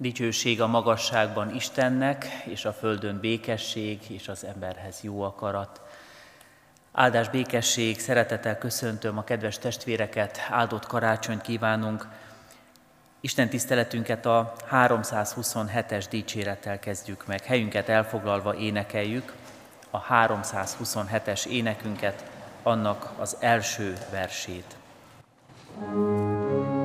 Dicsőség a magasságban Istennek, és a földön békesség, és az emberhez jó akarat. Áldás békesség, szeretettel köszöntöm a kedves testvéreket, áldott karácsonyt kívánunk. Isten tiszteletünket a 327-es dicsérettel kezdjük meg. Helyünket elfoglalva énekeljük a 327-es énekünket, annak az első versét. thank you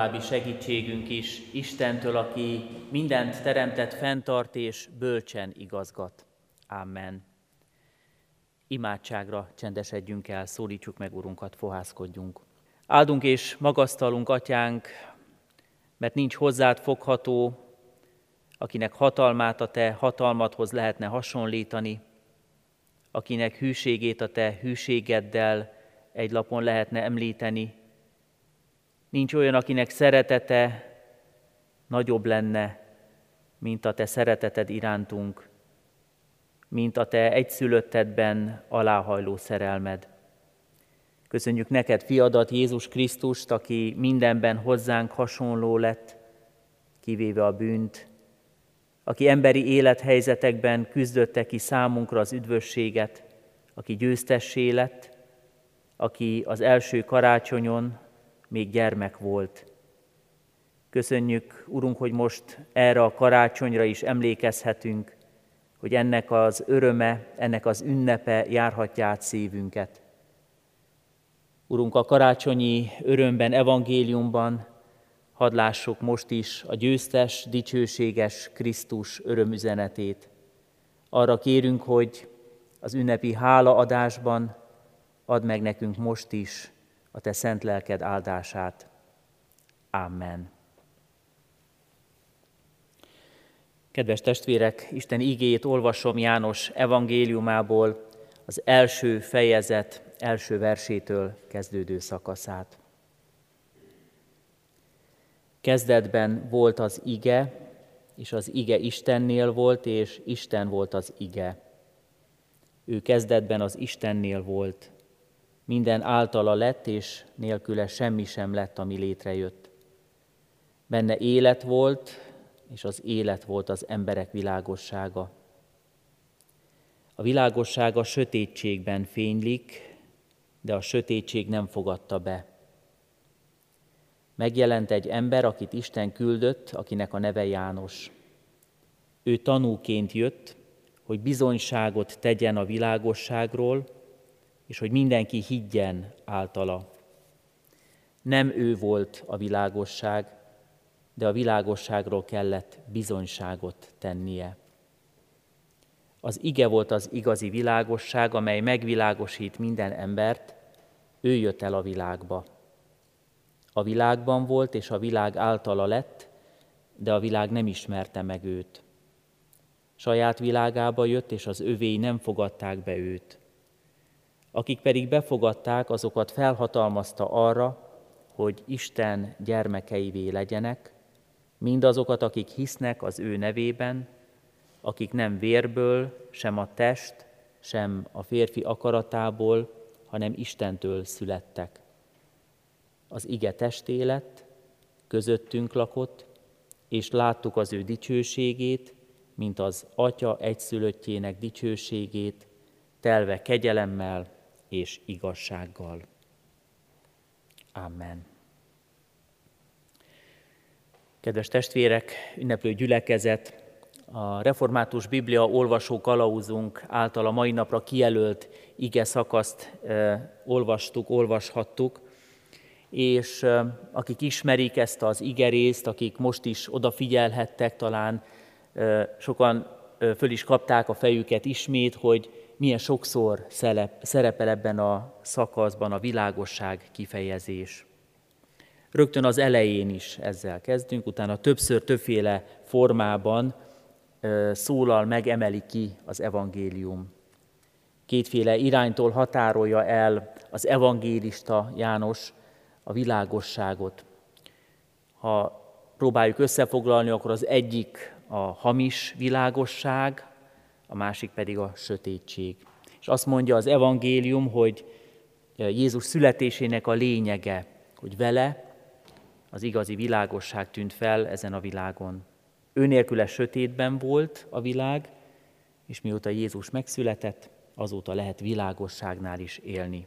további segítségünk is Istentől, aki mindent teremtett, fenntart és bölcsen igazgat. Amen. Imádságra csendesedjünk el, szólítsuk meg Urunkat, fohászkodjunk. Áldunk és magasztalunk, Atyánk, mert nincs hozzád fogható, akinek hatalmát a Te hatalmadhoz lehetne hasonlítani, akinek hűségét a Te hűségeddel egy lapon lehetne említeni, Nincs olyan, akinek szeretete nagyobb lenne, mint a te szereteted irántunk, mint a te egyszülöttedben aláhajló szerelmed. Köszönjük neked, fiadat Jézus Krisztust, aki mindenben hozzánk hasonló lett, kivéve a bűnt, aki emberi élethelyzetekben küzdötte ki számunkra az üdvösséget, aki győztessé lett, aki az első karácsonyon még gyermek volt. Köszönjük, Urunk, hogy most erre a karácsonyra is emlékezhetünk, hogy ennek az öröme, ennek az ünnepe járhatja át szívünket. Urunk, a karácsonyi örömben, evangéliumban hadd lássuk most is a győztes, dicsőséges Krisztus örömüzenetét. Arra kérünk, hogy az ünnepi hálaadásban add meg nekünk most is a te szent lelked áldását. Amen. Kedves testvérek, Isten igét olvasom János evangéliumából, az első fejezet első versétől kezdődő szakaszát. Kezdetben volt az ige, és az ige Istennél volt, és Isten volt az ige. Ő kezdetben az Istennél volt. Minden általa lett, és nélküle semmi sem lett, ami létrejött. Benne élet volt, és az élet volt az emberek világossága. A világossága sötétségben fénylik, de a sötétség nem fogadta be. Megjelent egy ember, akit Isten küldött, akinek a neve János. Ő tanúként jött, hogy bizonyságot tegyen a világosságról, és hogy mindenki higgyen általa. Nem ő volt a világosság, de a világosságról kellett bizonyságot tennie. Az ige volt az igazi világosság, amely megvilágosít minden embert, ő jött el a világba. A világban volt, és a világ általa lett, de a világ nem ismerte meg őt. Saját világába jött, és az övéi nem fogadták be őt. Akik pedig befogadták, azokat felhatalmazta arra, hogy Isten gyermekeivé legyenek, mindazokat, akik hisznek az ő nevében, akik nem vérből, sem a test, sem a férfi akaratából, hanem Istentől születtek. Az ige testélet közöttünk lakott, és láttuk az ő dicsőségét, mint az Atya egyszülöttjének dicsőségét, telve kegyelemmel és igazsággal. Amen. Kedves testvérek, ünneplő gyülekezet, a Református Biblia olvasó kalauzunk által a mai napra kijelölt ige szakaszt olvastuk, olvashattuk, és akik ismerik ezt az igerészt, akik most is odafigyelhettek, talán sokan föl is kapták a fejüket ismét, hogy milyen sokszor szerepel ebben a szakaszban a világosság kifejezés. Rögtön az elején is ezzel kezdünk, utána többször, többféle formában szólal meg, emeli ki az evangélium. Kétféle iránytól határolja el az evangélista János a világosságot. Ha próbáljuk összefoglalni, akkor az egyik a hamis világosság, a másik pedig a sötétség. És azt mondja az evangélium, hogy Jézus születésének a lényege, hogy vele az igazi világosság tűnt fel ezen a világon. Ő nélküle sötétben volt a világ, és mióta Jézus megszületett, azóta lehet világosságnál is élni.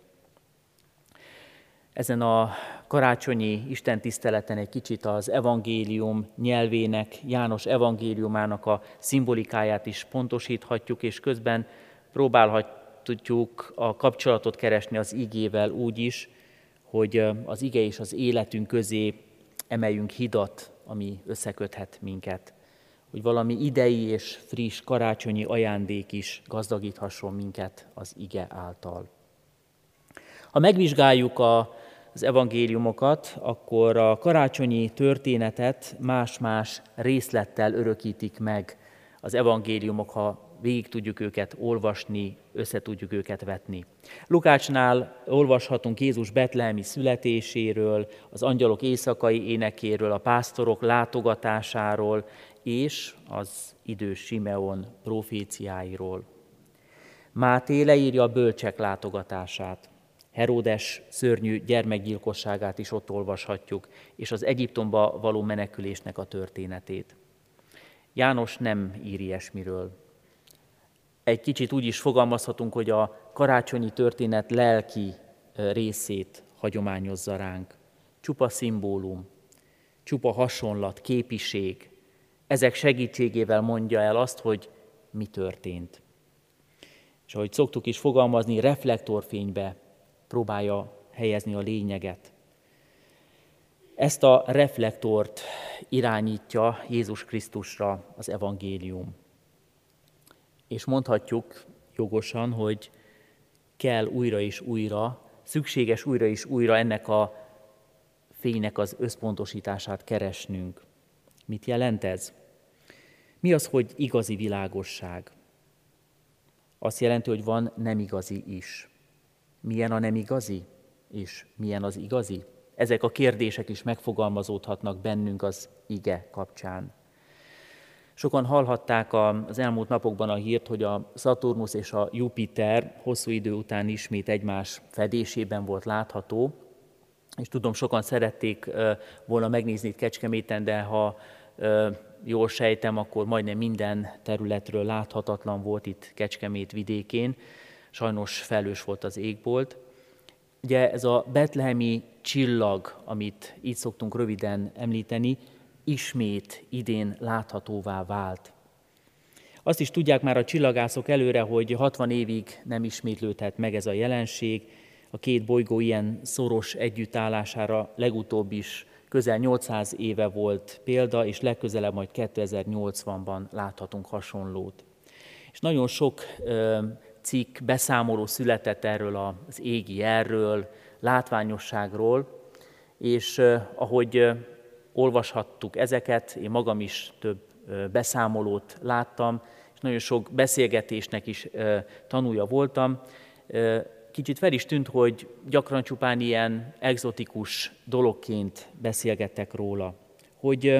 Ezen a karácsonyi Isten tiszteleten egy kicsit az evangélium nyelvének, János evangéliumának a szimbolikáját is pontosíthatjuk, és közben próbálhatjuk a kapcsolatot keresni az igével úgy is, hogy az ige és az életünk közé emeljünk hidat, ami összeköthet minket. Hogy valami idei és friss karácsonyi ajándék is gazdagíthasson minket az ige által. Ha megvizsgáljuk a, az evangéliumokat, akkor a karácsonyi történetet más-más részlettel örökítik meg az evangéliumok, ha végig tudjuk őket olvasni, össze tudjuk őket vetni. Lukácsnál olvashatunk Jézus betlehemi születéséről, az angyalok éjszakai énekéről, a pásztorok látogatásáról, és az idős Simeon proféciáiról. Máté leírja a bölcsek látogatását. Heródes szörnyű gyermekgyilkosságát is ott olvashatjuk, és az Egyiptomba való menekülésnek a történetét. János nem ír ilyesmiről egy kicsit úgy is fogalmazhatunk, hogy a karácsonyi történet lelki részét hagyományozza ránk. Csupa szimbólum, csupa hasonlat, képiség. Ezek segítségével mondja el azt, hogy mi történt. És ahogy szoktuk is fogalmazni, reflektorfénybe próbálja helyezni a lényeget. Ezt a reflektort irányítja Jézus Krisztusra az evangélium és mondhatjuk jogosan, hogy kell újra és újra, szükséges újra és újra ennek a fénynek az összpontosítását keresnünk. Mit jelent ez? Mi az, hogy igazi világosság? Azt jelenti, hogy van nem igazi is. Milyen a nem igazi, és milyen az igazi? Ezek a kérdések is megfogalmazódhatnak bennünk az ige kapcsán. Sokan hallhatták az elmúlt napokban a hírt, hogy a Saturnus és a Jupiter hosszú idő után ismét egymás fedésében volt látható, és tudom, sokan szerették volna megnézni itt Kecskeméten, de ha jól sejtem, akkor majdnem minden területről láthatatlan volt itt Kecskemét vidékén. Sajnos felős volt az égbolt. Ugye ez a betlehemi csillag, amit így szoktunk röviden említeni, ismét idén láthatóvá vált. Azt is tudják már a csillagászok előre, hogy 60 évig nem ismétlődhet meg ez a jelenség. A két bolygó ilyen szoros együttállására legutóbb is közel 800 éve volt példa, és legközelebb majd 2080-ban láthatunk hasonlót. És nagyon sok cikk, beszámoló született erről az égi erről, látványosságról, és ahogy olvashattuk ezeket, én magam is több beszámolót láttam, és nagyon sok beszélgetésnek is tanulja voltam. Kicsit fel is tűnt, hogy gyakran csupán ilyen egzotikus dologként beszélgettek róla, hogy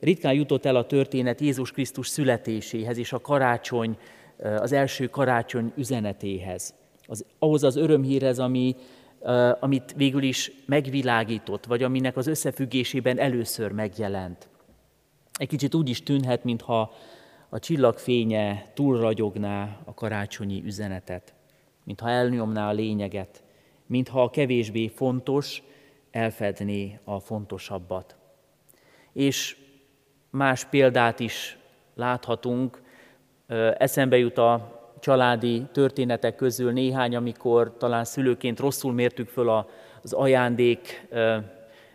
ritkán jutott el a történet Jézus Krisztus születéséhez és a karácsony, az első karácsony üzenetéhez, az, ahhoz az örömhírhez, ami amit végül is megvilágított, vagy aminek az összefüggésében először megjelent. Egy kicsit úgy is tűnhet, mintha a csillagfénye túlragyogná a karácsonyi üzenetet, mintha elnyomná a lényeget, mintha a kevésbé fontos elfedné a fontosabbat. És más példát is láthatunk. Eszembe jut a családi történetek közül néhány, amikor talán szülőként rosszul mértük föl az ajándék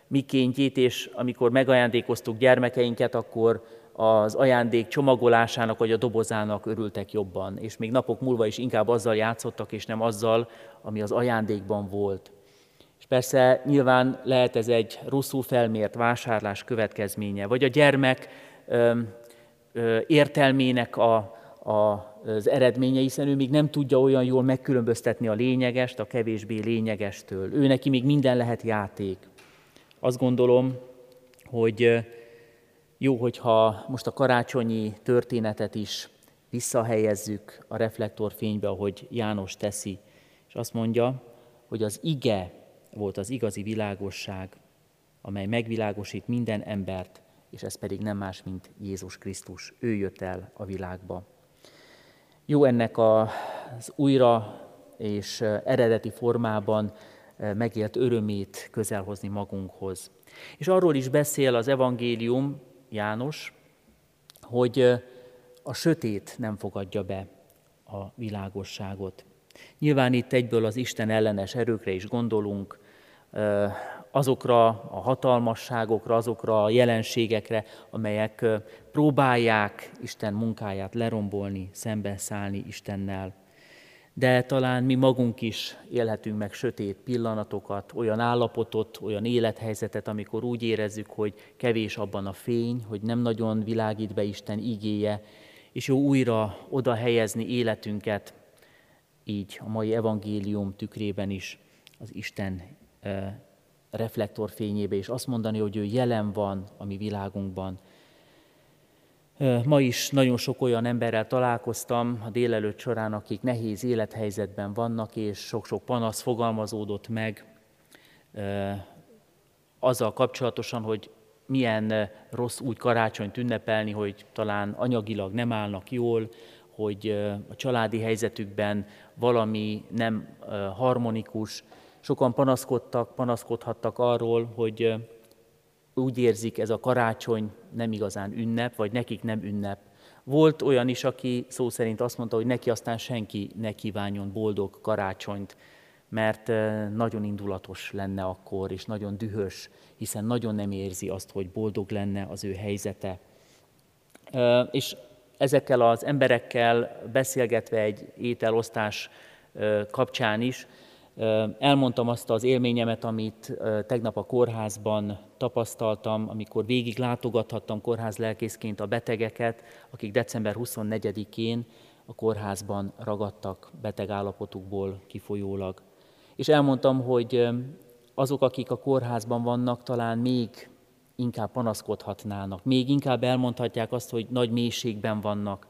mikéntjét, és amikor megajándékoztuk gyermekeinket, akkor az ajándék csomagolásának vagy a dobozának örültek jobban, és még napok múlva is inkább azzal játszottak, és nem azzal, ami az ajándékban volt. És persze nyilván lehet ez egy rosszul felmért vásárlás következménye, vagy a gyermek ö, ö, értelmének a, az eredménye, hiszen ő még nem tudja olyan jól megkülönböztetni a lényegest a kevésbé lényegestől. Ő neki még minden lehet játék. Azt gondolom, hogy jó, hogyha most a karácsonyi történetet is visszahelyezzük a reflektorfénybe, ahogy János teszi, és azt mondja, hogy az ige volt az igazi világosság, amely megvilágosít minden embert, és ez pedig nem más, mint Jézus Krisztus. Ő jött el a világba. Jó ennek az újra és eredeti formában megélt örömét közelhozni magunkhoz. És arról is beszél az evangélium, János, hogy a sötét nem fogadja be a világosságot. Nyilván itt egyből az Isten ellenes erőkre is gondolunk, azokra a hatalmasságokra, azokra a jelenségekre, amelyek próbálják Isten munkáját lerombolni, szembeszállni Istennel. De talán mi magunk is élhetünk meg sötét pillanatokat, olyan állapotot, olyan élethelyzetet, amikor úgy érezzük, hogy kevés abban a fény, hogy nem nagyon világít be Isten igéje, és jó újra oda helyezni életünket, így a mai evangélium tükrében is az Isten reflektorfényébe, és azt mondani, hogy ő jelen van a mi világunkban. Ma is nagyon sok olyan emberrel találkoztam a délelőtt során, akik nehéz élethelyzetben vannak, és sok-sok panasz fogalmazódott meg azzal kapcsolatosan, hogy milyen rossz úgy karácsonyt ünnepelni, hogy talán anyagilag nem állnak jól, hogy a családi helyzetükben valami nem harmonikus, Sokan panaszkodtak, panaszkodhattak arról, hogy úgy érzik, ez a karácsony nem igazán ünnep, vagy nekik nem ünnep. Volt olyan is, aki szó szerint azt mondta, hogy neki aztán senki ne kívánjon boldog karácsonyt, mert nagyon indulatos lenne akkor, és nagyon dühös, hiszen nagyon nem érzi azt, hogy boldog lenne az ő helyzete. És ezekkel az emberekkel beszélgetve egy ételosztás kapcsán is, Elmondtam azt az élményemet, amit tegnap a kórházban tapasztaltam, amikor végig látogathattam kórház lelkészként a betegeket, akik december 24-én a kórházban ragadtak beteg állapotukból kifolyólag. És elmondtam, hogy azok, akik a kórházban vannak, talán még inkább panaszkodhatnának, még inkább elmondhatják azt, hogy nagy mélységben vannak,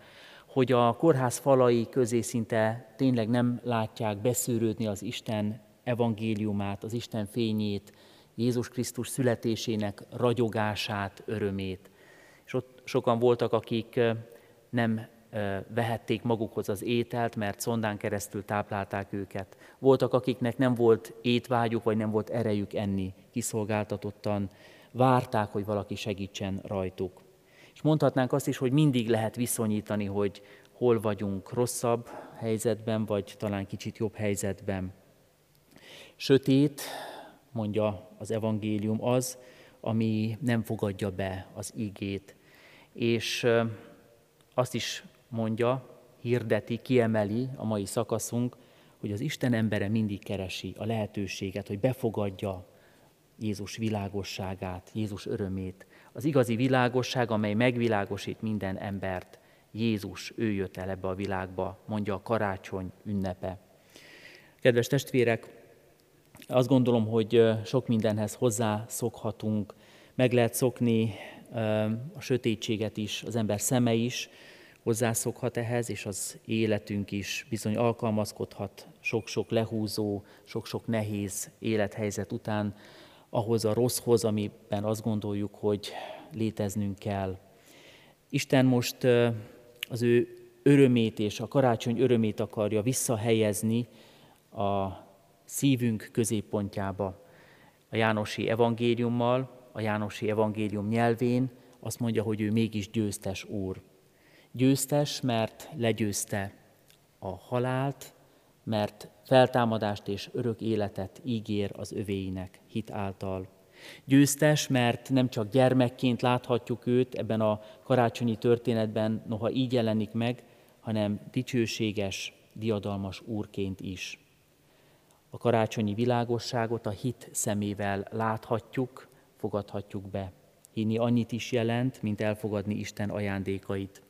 hogy a kórház falai közé szinte tényleg nem látják beszűrődni az Isten evangéliumát, az Isten fényét, Jézus Krisztus születésének ragyogását, örömét. És ott sokan voltak, akik nem vehették magukhoz az ételt, mert szondán keresztül táplálták őket. Voltak, akiknek nem volt étvágyuk, vagy nem volt erejük enni, kiszolgáltatottan várták, hogy valaki segítsen rajtuk. És mondhatnánk azt is, hogy mindig lehet viszonyítani, hogy hol vagyunk rosszabb helyzetben, vagy talán kicsit jobb helyzetben. Sötét, mondja az evangélium, az, ami nem fogadja be az igét. És azt is mondja, hirdeti, kiemeli a mai szakaszunk, hogy az Isten embere mindig keresi a lehetőséget, hogy befogadja Jézus világosságát, Jézus örömét. Az igazi világosság, amely megvilágosít minden embert. Jézus, ő jött el ebbe a világba, mondja a karácsony ünnepe. Kedves testvérek, azt gondolom, hogy sok mindenhez hozzászokhatunk, meg lehet szokni a sötétséget is, az ember szeme is hozzászokhat ehhez, és az életünk is bizony alkalmazkodhat sok-sok lehúzó, sok-sok nehéz élethelyzet után ahhoz a rosszhoz, amiben azt gondoljuk, hogy léteznünk kell. Isten most az ő örömét és a karácsony örömét akarja visszahelyezni a szívünk középpontjába. A Jánosi evangéliummal, a Jánosi evangélium nyelvén azt mondja, hogy ő mégis győztes úr. Győztes, mert legyőzte a halált, mert feltámadást és örök életet ígér az övéinek hit által. Győztes, mert nem csak gyermekként láthatjuk őt ebben a karácsonyi történetben, noha így jelenik meg, hanem dicsőséges, diadalmas úrként is. A karácsonyi világosságot a hit szemével láthatjuk, fogadhatjuk be. Hinni annyit is jelent, mint elfogadni Isten ajándékait.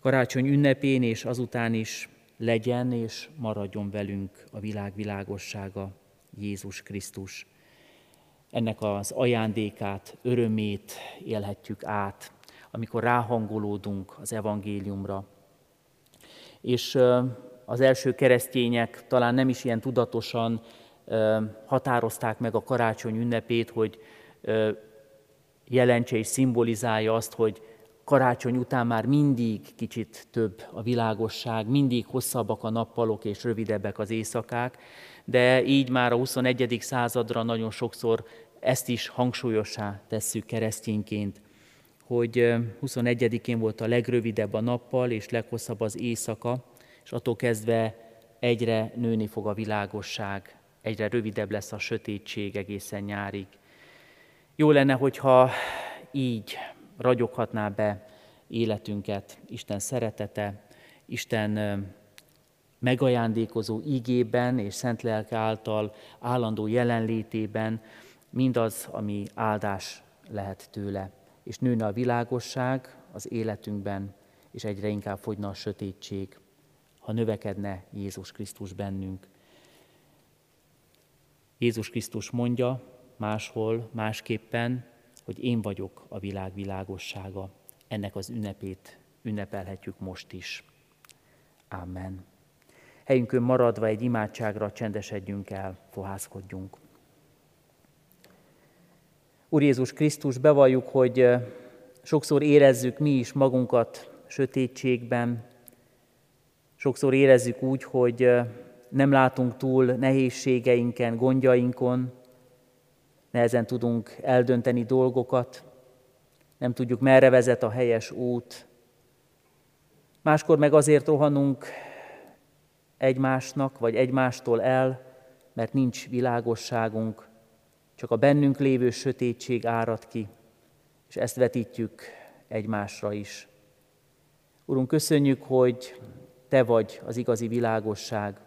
Karácsony ünnepén és azután is legyen és maradjon velünk a világ világossága, Jézus Krisztus. Ennek az ajándékát, örömét élhetjük át, amikor ráhangolódunk az evangéliumra. És az első keresztények talán nem is ilyen tudatosan határozták meg a karácsony ünnepét, hogy jelentse és szimbolizálja azt, hogy karácsony után már mindig kicsit több a világosság, mindig hosszabbak a nappalok és rövidebbek az éjszakák, de így már a 21. századra nagyon sokszor ezt is hangsúlyossá tesszük keresztényként, hogy 21-én volt a legrövidebb a nappal és leghosszabb az éjszaka, és attól kezdve egyre nőni fog a világosság, egyre rövidebb lesz a sötétség egészen nyárig. Jó lenne, hogyha így ragyoghatná be életünket Isten szeretete, Isten megajándékozó ígében és szent lelke által állandó jelenlétében mindaz, ami áldás lehet tőle. És nőne a világosság az életünkben, és egyre inkább fogyna a sötétség, ha növekedne Jézus Krisztus bennünk. Jézus Krisztus mondja máshol, másképpen, hogy én vagyok a világ világossága. Ennek az ünnepét ünnepelhetjük most is. Amen. Helyünkön maradva egy imádságra csendesedjünk el, fohászkodjunk. Úr Jézus Krisztus, bevalljuk, hogy sokszor érezzük mi is magunkat sötétségben, sokszor érezzük úgy, hogy nem látunk túl nehézségeinken, gondjainkon, nehezen tudunk eldönteni dolgokat, nem tudjuk, merre vezet a helyes út. Máskor meg azért rohanunk egymásnak, vagy egymástól el, mert nincs világosságunk, csak a bennünk lévő sötétség árad ki, és ezt vetítjük egymásra is. Urunk, köszönjük, hogy Te vagy az igazi világosság.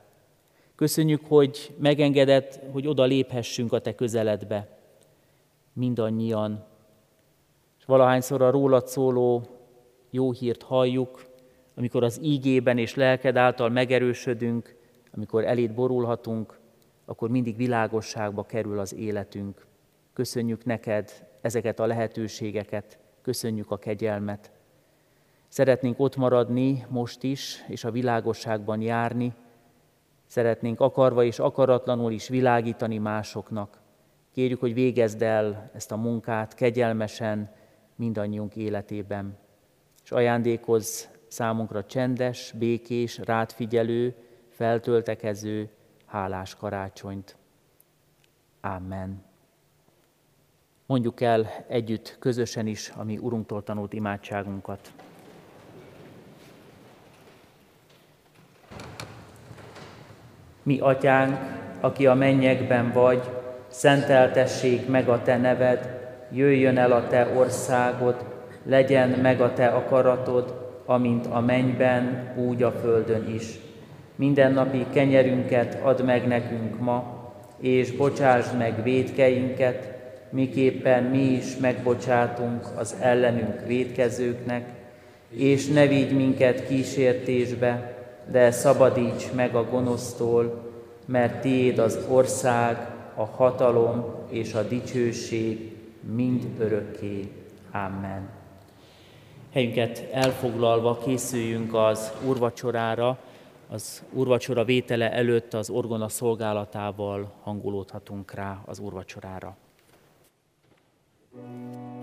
Köszönjük, hogy megengedett, hogy oda léphessünk a Te közeledbe, mindannyian. És valahányszor a rólad szóló jó hírt halljuk, amikor az ígében és lelked által megerősödünk, amikor eléd borulhatunk, akkor mindig világosságba kerül az életünk. Köszönjük neked ezeket a lehetőségeket, köszönjük a kegyelmet. Szeretnénk ott maradni most is, és a világosságban járni, Szeretnénk akarva és akaratlanul is világítani másoknak. Kérjük, hogy végezd el ezt a munkát kegyelmesen mindannyiunk életében. És ajándékozz számunkra csendes, békés, rádfigyelő, feltöltekező, hálás karácsonyt. Amen. Mondjuk el együtt, közösen is a mi Urunktól tanult imádságunkat. Mi atyánk, aki a mennyekben vagy, szenteltessék meg a te neved, jöjjön el a te országod, legyen meg a te akaratod, amint a mennyben, úgy a földön is. Mindennapi kenyerünket add meg nekünk ma, és bocsásd meg védkeinket, miképpen mi is megbocsátunk az ellenünk védkezőknek, és ne vigy minket kísértésbe, de szabadíts meg a gonosztól, mert tiéd az ország, a hatalom és a dicsőség mind örökké. Amen. Helyünket elfoglalva készüljünk az úrvacsorára, az úrvacsora vétele előtt az orgona szolgálatával hangolódhatunk rá az úrvacsorára. thank you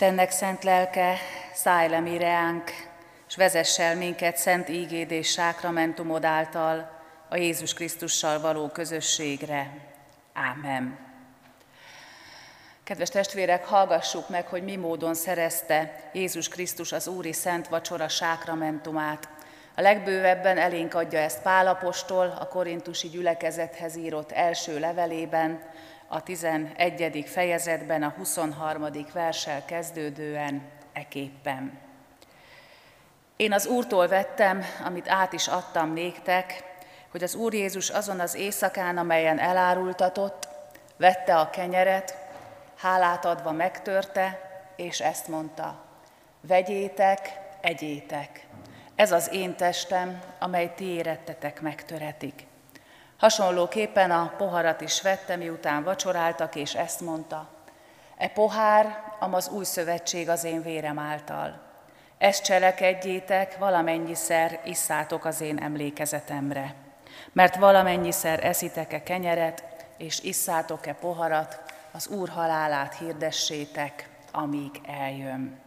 Istennek szent lelke, szállj le mi reánk, és vezess el minket szent ígéd és sákramentumod által a Jézus Krisztussal való közösségre. Ámen. Kedves testvérek, hallgassuk meg, hogy mi módon szerezte Jézus Krisztus az Úri Szent Vacsora sákramentumát. A legbővebben elénk adja ezt Pálapostól, a korintusi gyülekezethez írott első levelében, a 11. fejezetben, a 23. versel kezdődően eképpen. Én az Úrtól vettem, amit át is adtam néktek, hogy az Úr Jézus azon az éjszakán, amelyen elárultatott, vette a kenyeret, hálát adva megtörte, és ezt mondta, Vegyétek, egyétek. Ez az én testem, amely ti érettetek megtöretik. Hasonlóképpen a poharat is vette, miután vacsoráltak, és ezt mondta. E pohár, am az új szövetség az én vérem által. Ezt cselekedjétek, valamennyiszer isszátok az én emlékezetemre. Mert valamennyiszer eszitek-e kenyeret, és isszátok-e poharat, az Úr halálát hirdessétek, amíg eljön.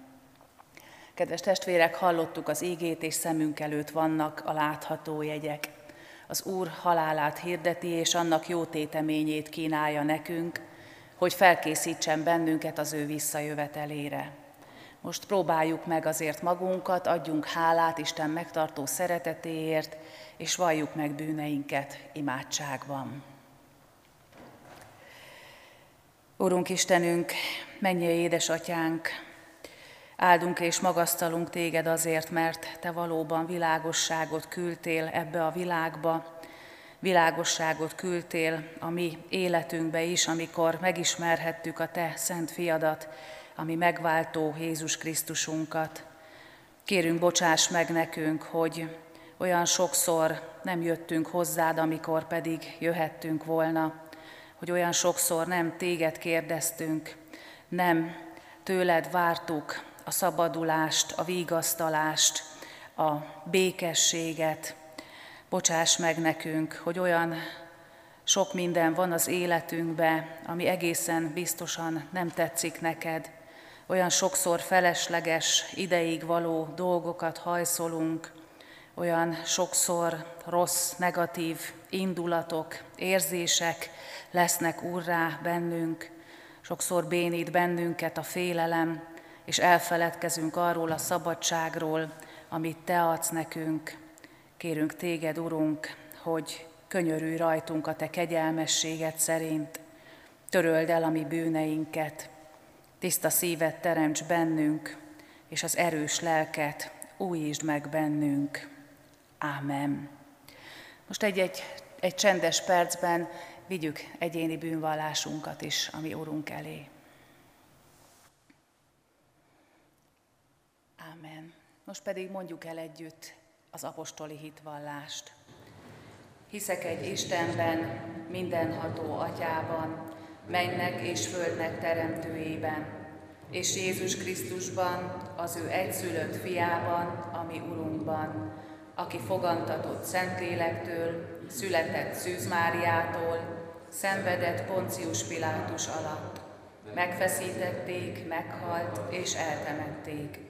Kedves testvérek, hallottuk az ígét, és szemünk előtt vannak a látható jegyek. Az Úr halálát hirdeti, és annak jó téteményét kínálja nekünk, hogy felkészítsen bennünket az ő visszajövetelére. Most próbáljuk meg azért magunkat, adjunk hálát Isten megtartó szeretetéért, és valljuk meg bűneinket imádságban. Urunk Istenünk, mennyi édesatyánk, áldunk és magasztalunk téged azért, mert te valóban világosságot küldtél ebbe a világba, világosságot küldtél a mi életünkbe is, amikor megismerhettük a te szent fiadat, ami megváltó Jézus Krisztusunkat. Kérünk, bocsáss meg nekünk, hogy olyan sokszor nem jöttünk hozzád, amikor pedig jöhettünk volna, hogy olyan sokszor nem téged kérdeztünk, nem tőled vártuk a szabadulást, a vigasztalást, a békességet. Bocsáss meg nekünk, hogy olyan sok minden van az életünkbe, ami egészen biztosan nem tetszik neked. Olyan sokszor felesleges, ideig való dolgokat hajszolunk, olyan sokszor rossz, negatív indulatok, érzések lesznek urrá bennünk, sokszor bénít bennünket a félelem, és elfeledkezünk arról a szabadságról, amit Te adsz nekünk. Kérünk Téged, Urunk, hogy könyörülj rajtunk a Te kegyelmességed szerint, töröld el a mi bűneinket, tiszta szívet teremts bennünk, és az erős lelket újítsd meg bennünk. Ámen. Most egy-egy egy csendes percben vigyük egyéni bűnvallásunkat is, ami Urunk elé. Ámen. Most pedig mondjuk el együtt az apostoli hitvallást. Hiszek egy Istenben, mindenható atyában, mennek és földnek teremtőjében, és Jézus Krisztusban, az ő egyszülött fiában, ami Urunkban, aki fogantatott Szentlélektől, született Szűz Máriától, szenvedett Poncius Pilátus alatt. Megfeszítették, meghalt és eltemették.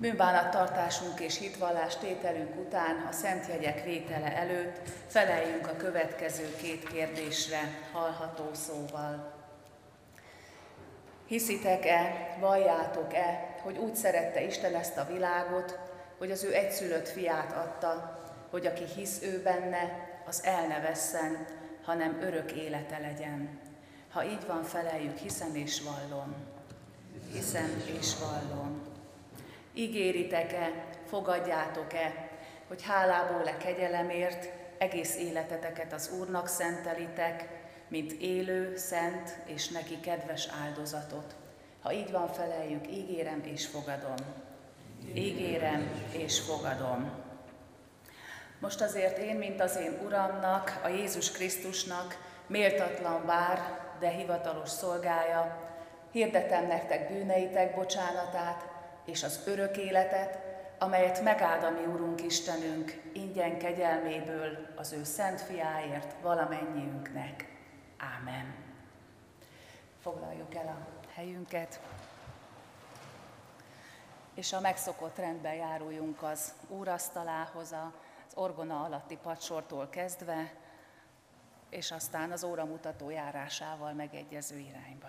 Bűnbánattartásunk és hitvallás tételünk után a szent jegyek vétele előtt feleljünk a következő két kérdésre hallható szóval. Hiszitek-e, valljátok-e, hogy úgy szerette Isten ezt a világot, hogy az ő egyszülött fiát adta, hogy aki hisz ő benne, az el ne vesszen, hanem örök élete legyen. Ha így van, feleljük, hiszem és vallom. Hiszem és vallom. Ígéritek-e, fogadjátok-e, hogy hálából-e kegyelemért egész életeteket az Úrnak szentelitek, mint élő, szent és neki kedves áldozatot. Ha így van, feleljük, ígérem és fogadom. Ígérem és fogadom. Most azért én, mint az én Uramnak, a Jézus Krisztusnak, méltatlan bár, de hivatalos szolgája, hirdetem nektek bűneitek bocsánatát és az örök életet, amelyet megáld a mi Urunk Istenünk ingyen kegyelméből az ő szent fiáért valamennyiünknek. Ámen. Foglaljuk el a helyünket, és a megszokott rendben járuljunk az úrasztalához, a orgona alatti padsortól kezdve, és aztán az óramutató járásával megegyező irányba.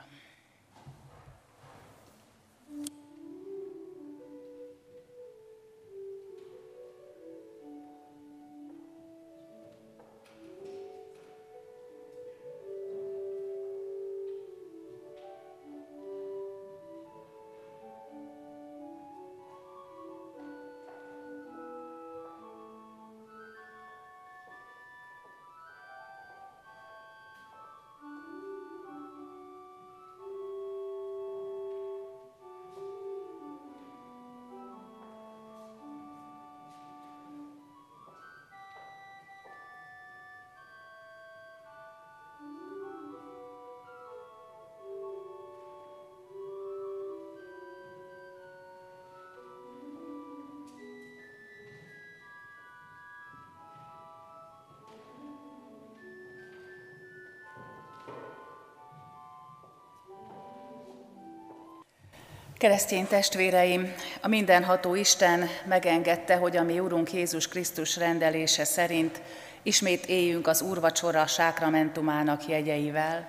Keresztény testvéreim, a mindenható Isten megengedte, hogy a mi Urunk Jézus Krisztus rendelése szerint ismét éljünk az úrvacsora sákramentumának jegyeivel.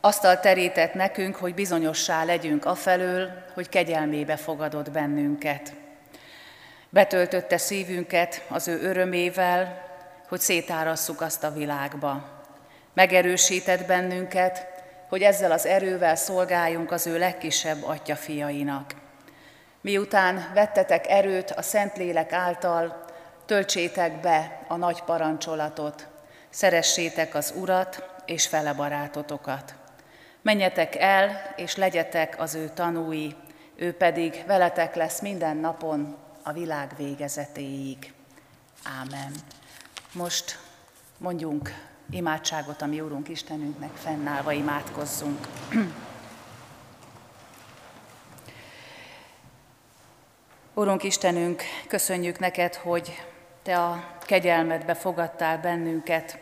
Asztal terített nekünk, hogy bizonyossá legyünk afelől, hogy kegyelmébe fogadott bennünket. Betöltötte szívünket az ő örömével, hogy szétárasszuk azt a világba. Megerősített bennünket, hogy ezzel az erővel szolgáljunk az ő legkisebb atyafiainak. Miután vettetek erőt a Szentlélek által, töltsétek be a nagy parancsolatot, szeressétek az Urat és fele barátotokat. Menjetek el, és legyetek az ő tanúi, ő pedig veletek lesz minden napon a világ végezetéig. Ámen. Most mondjunk imádságot a mi Úrunk Istenünknek, fennállva imádkozzunk. Urunk Istenünk, köszönjük neked, hogy Te a kegyelmedbe fogadtál bennünket,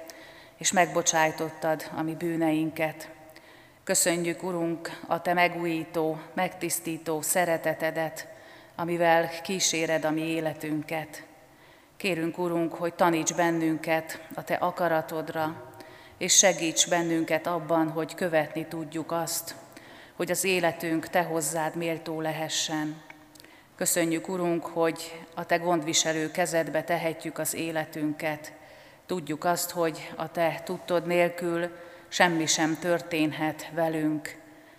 és megbocsájtottad a mi bűneinket. Köszönjük, Urunk, a Te megújító, megtisztító szeretetedet, amivel kíséred a mi életünket. Kérünk, Urunk, hogy taníts bennünket a Te akaratodra, és segíts bennünket abban, hogy követni tudjuk azt, hogy az életünk Te hozzád méltó lehessen. Köszönjük, Urunk, hogy a Te gondviselő kezedbe tehetjük az életünket. Tudjuk azt, hogy a Te tudtod nélkül semmi sem történhet velünk,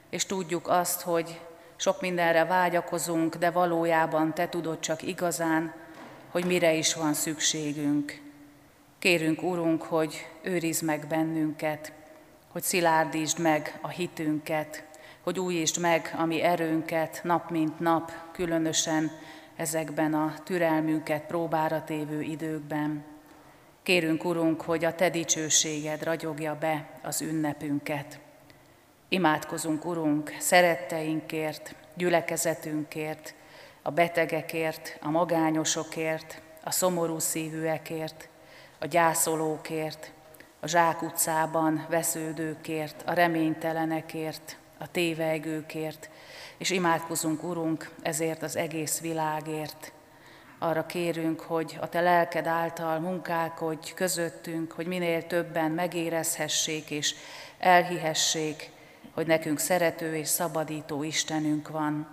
és tudjuk azt, hogy sok mindenre vágyakozunk, de valójában Te tudod csak igazán, hogy mire is van szükségünk. Kérünk, Urunk, hogy őrizd meg bennünket, hogy szilárdítsd meg a hitünket, hogy újítsd meg a mi erőnket nap mint nap, különösen ezekben a türelmünket próbára tévő időkben. Kérünk, Urunk, hogy a Te dicsőséged ragyogja be az ünnepünket. Imádkozunk, Urunk, szeretteinkért, gyülekezetünkért, a betegekért, a magányosokért, a szomorú szívűekért, a gyászolókért, a zsákutcában vesződőkért, a reménytelenekért, a tévegőkért, és imádkozunk, Urunk, ezért az egész világért. Arra kérünk, hogy a Te lelked által munkálkodj közöttünk, hogy minél többen megérezhessék és elhihessék, hogy nekünk szerető és szabadító Istenünk van.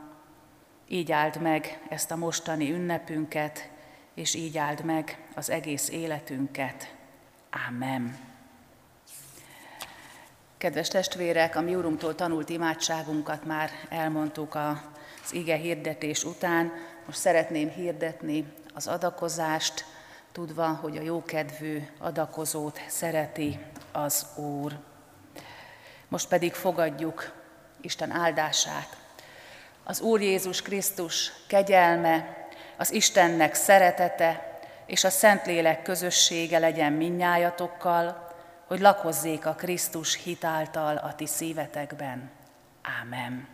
Így áld meg ezt a mostani ünnepünket, és így áld meg az egész életünket. Amen. Kedves testvérek, a mi úrunktól tanult imádságunkat már elmondtuk az ige hirdetés után. Most szeretném hirdetni az adakozást, tudva, hogy a jókedvű adakozót szereti az Úr. Most pedig fogadjuk Isten áldását. Az Úr Jézus Krisztus kegyelme, az Istennek szeretete és a Szentlélek közössége legyen minnyájatokkal, hogy lakozzék a Krisztus hitáltal a ti szívetekben. Ámen.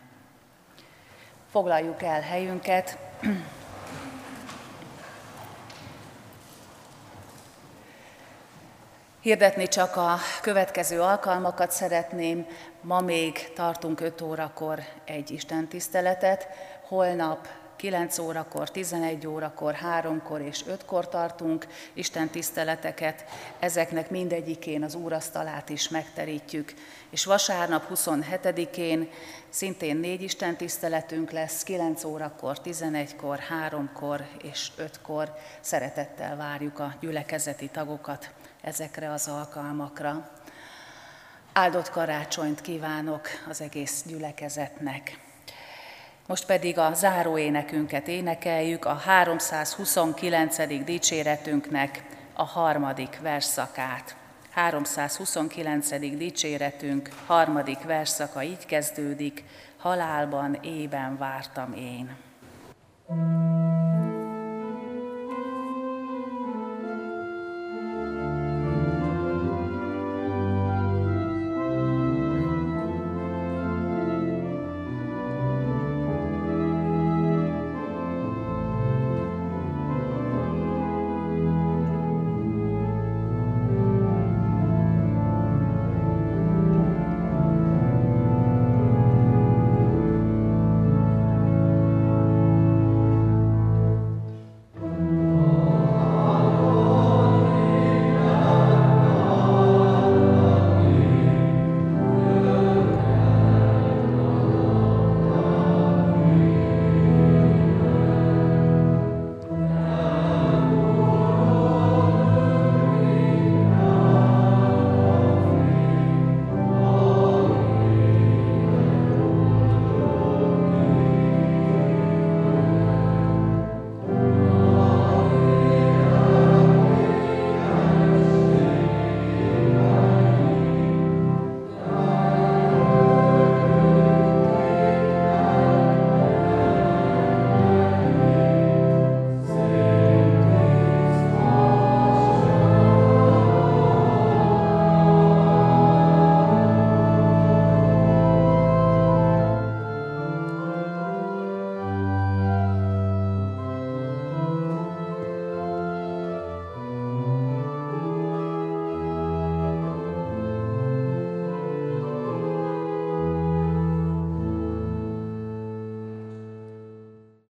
Foglaljuk el helyünket. Hirdetni csak a következő alkalmakat szeretném. Ma még tartunk 5 órakor egy istentiszteletet, holnap 9 órakor, 11 órakor, 3-kor és 5-kor tartunk Isten tiszteleteket. Ezeknek mindegyikén az úrasztalát is megterítjük. És vasárnap 27-én szintén négy Isten tiszteletünk lesz, 9 órakor, 11-kor, 3-kor és 5-kor. Szeretettel várjuk a gyülekezeti tagokat ezekre az alkalmakra. Áldott karácsonyt kívánok az egész gyülekezetnek. Most pedig a záróénekünket énekeljük, a 329. dicséretünknek a harmadik verszakát. 329. dicséretünk harmadik verszaka így kezdődik, halálban ében vártam én. thank you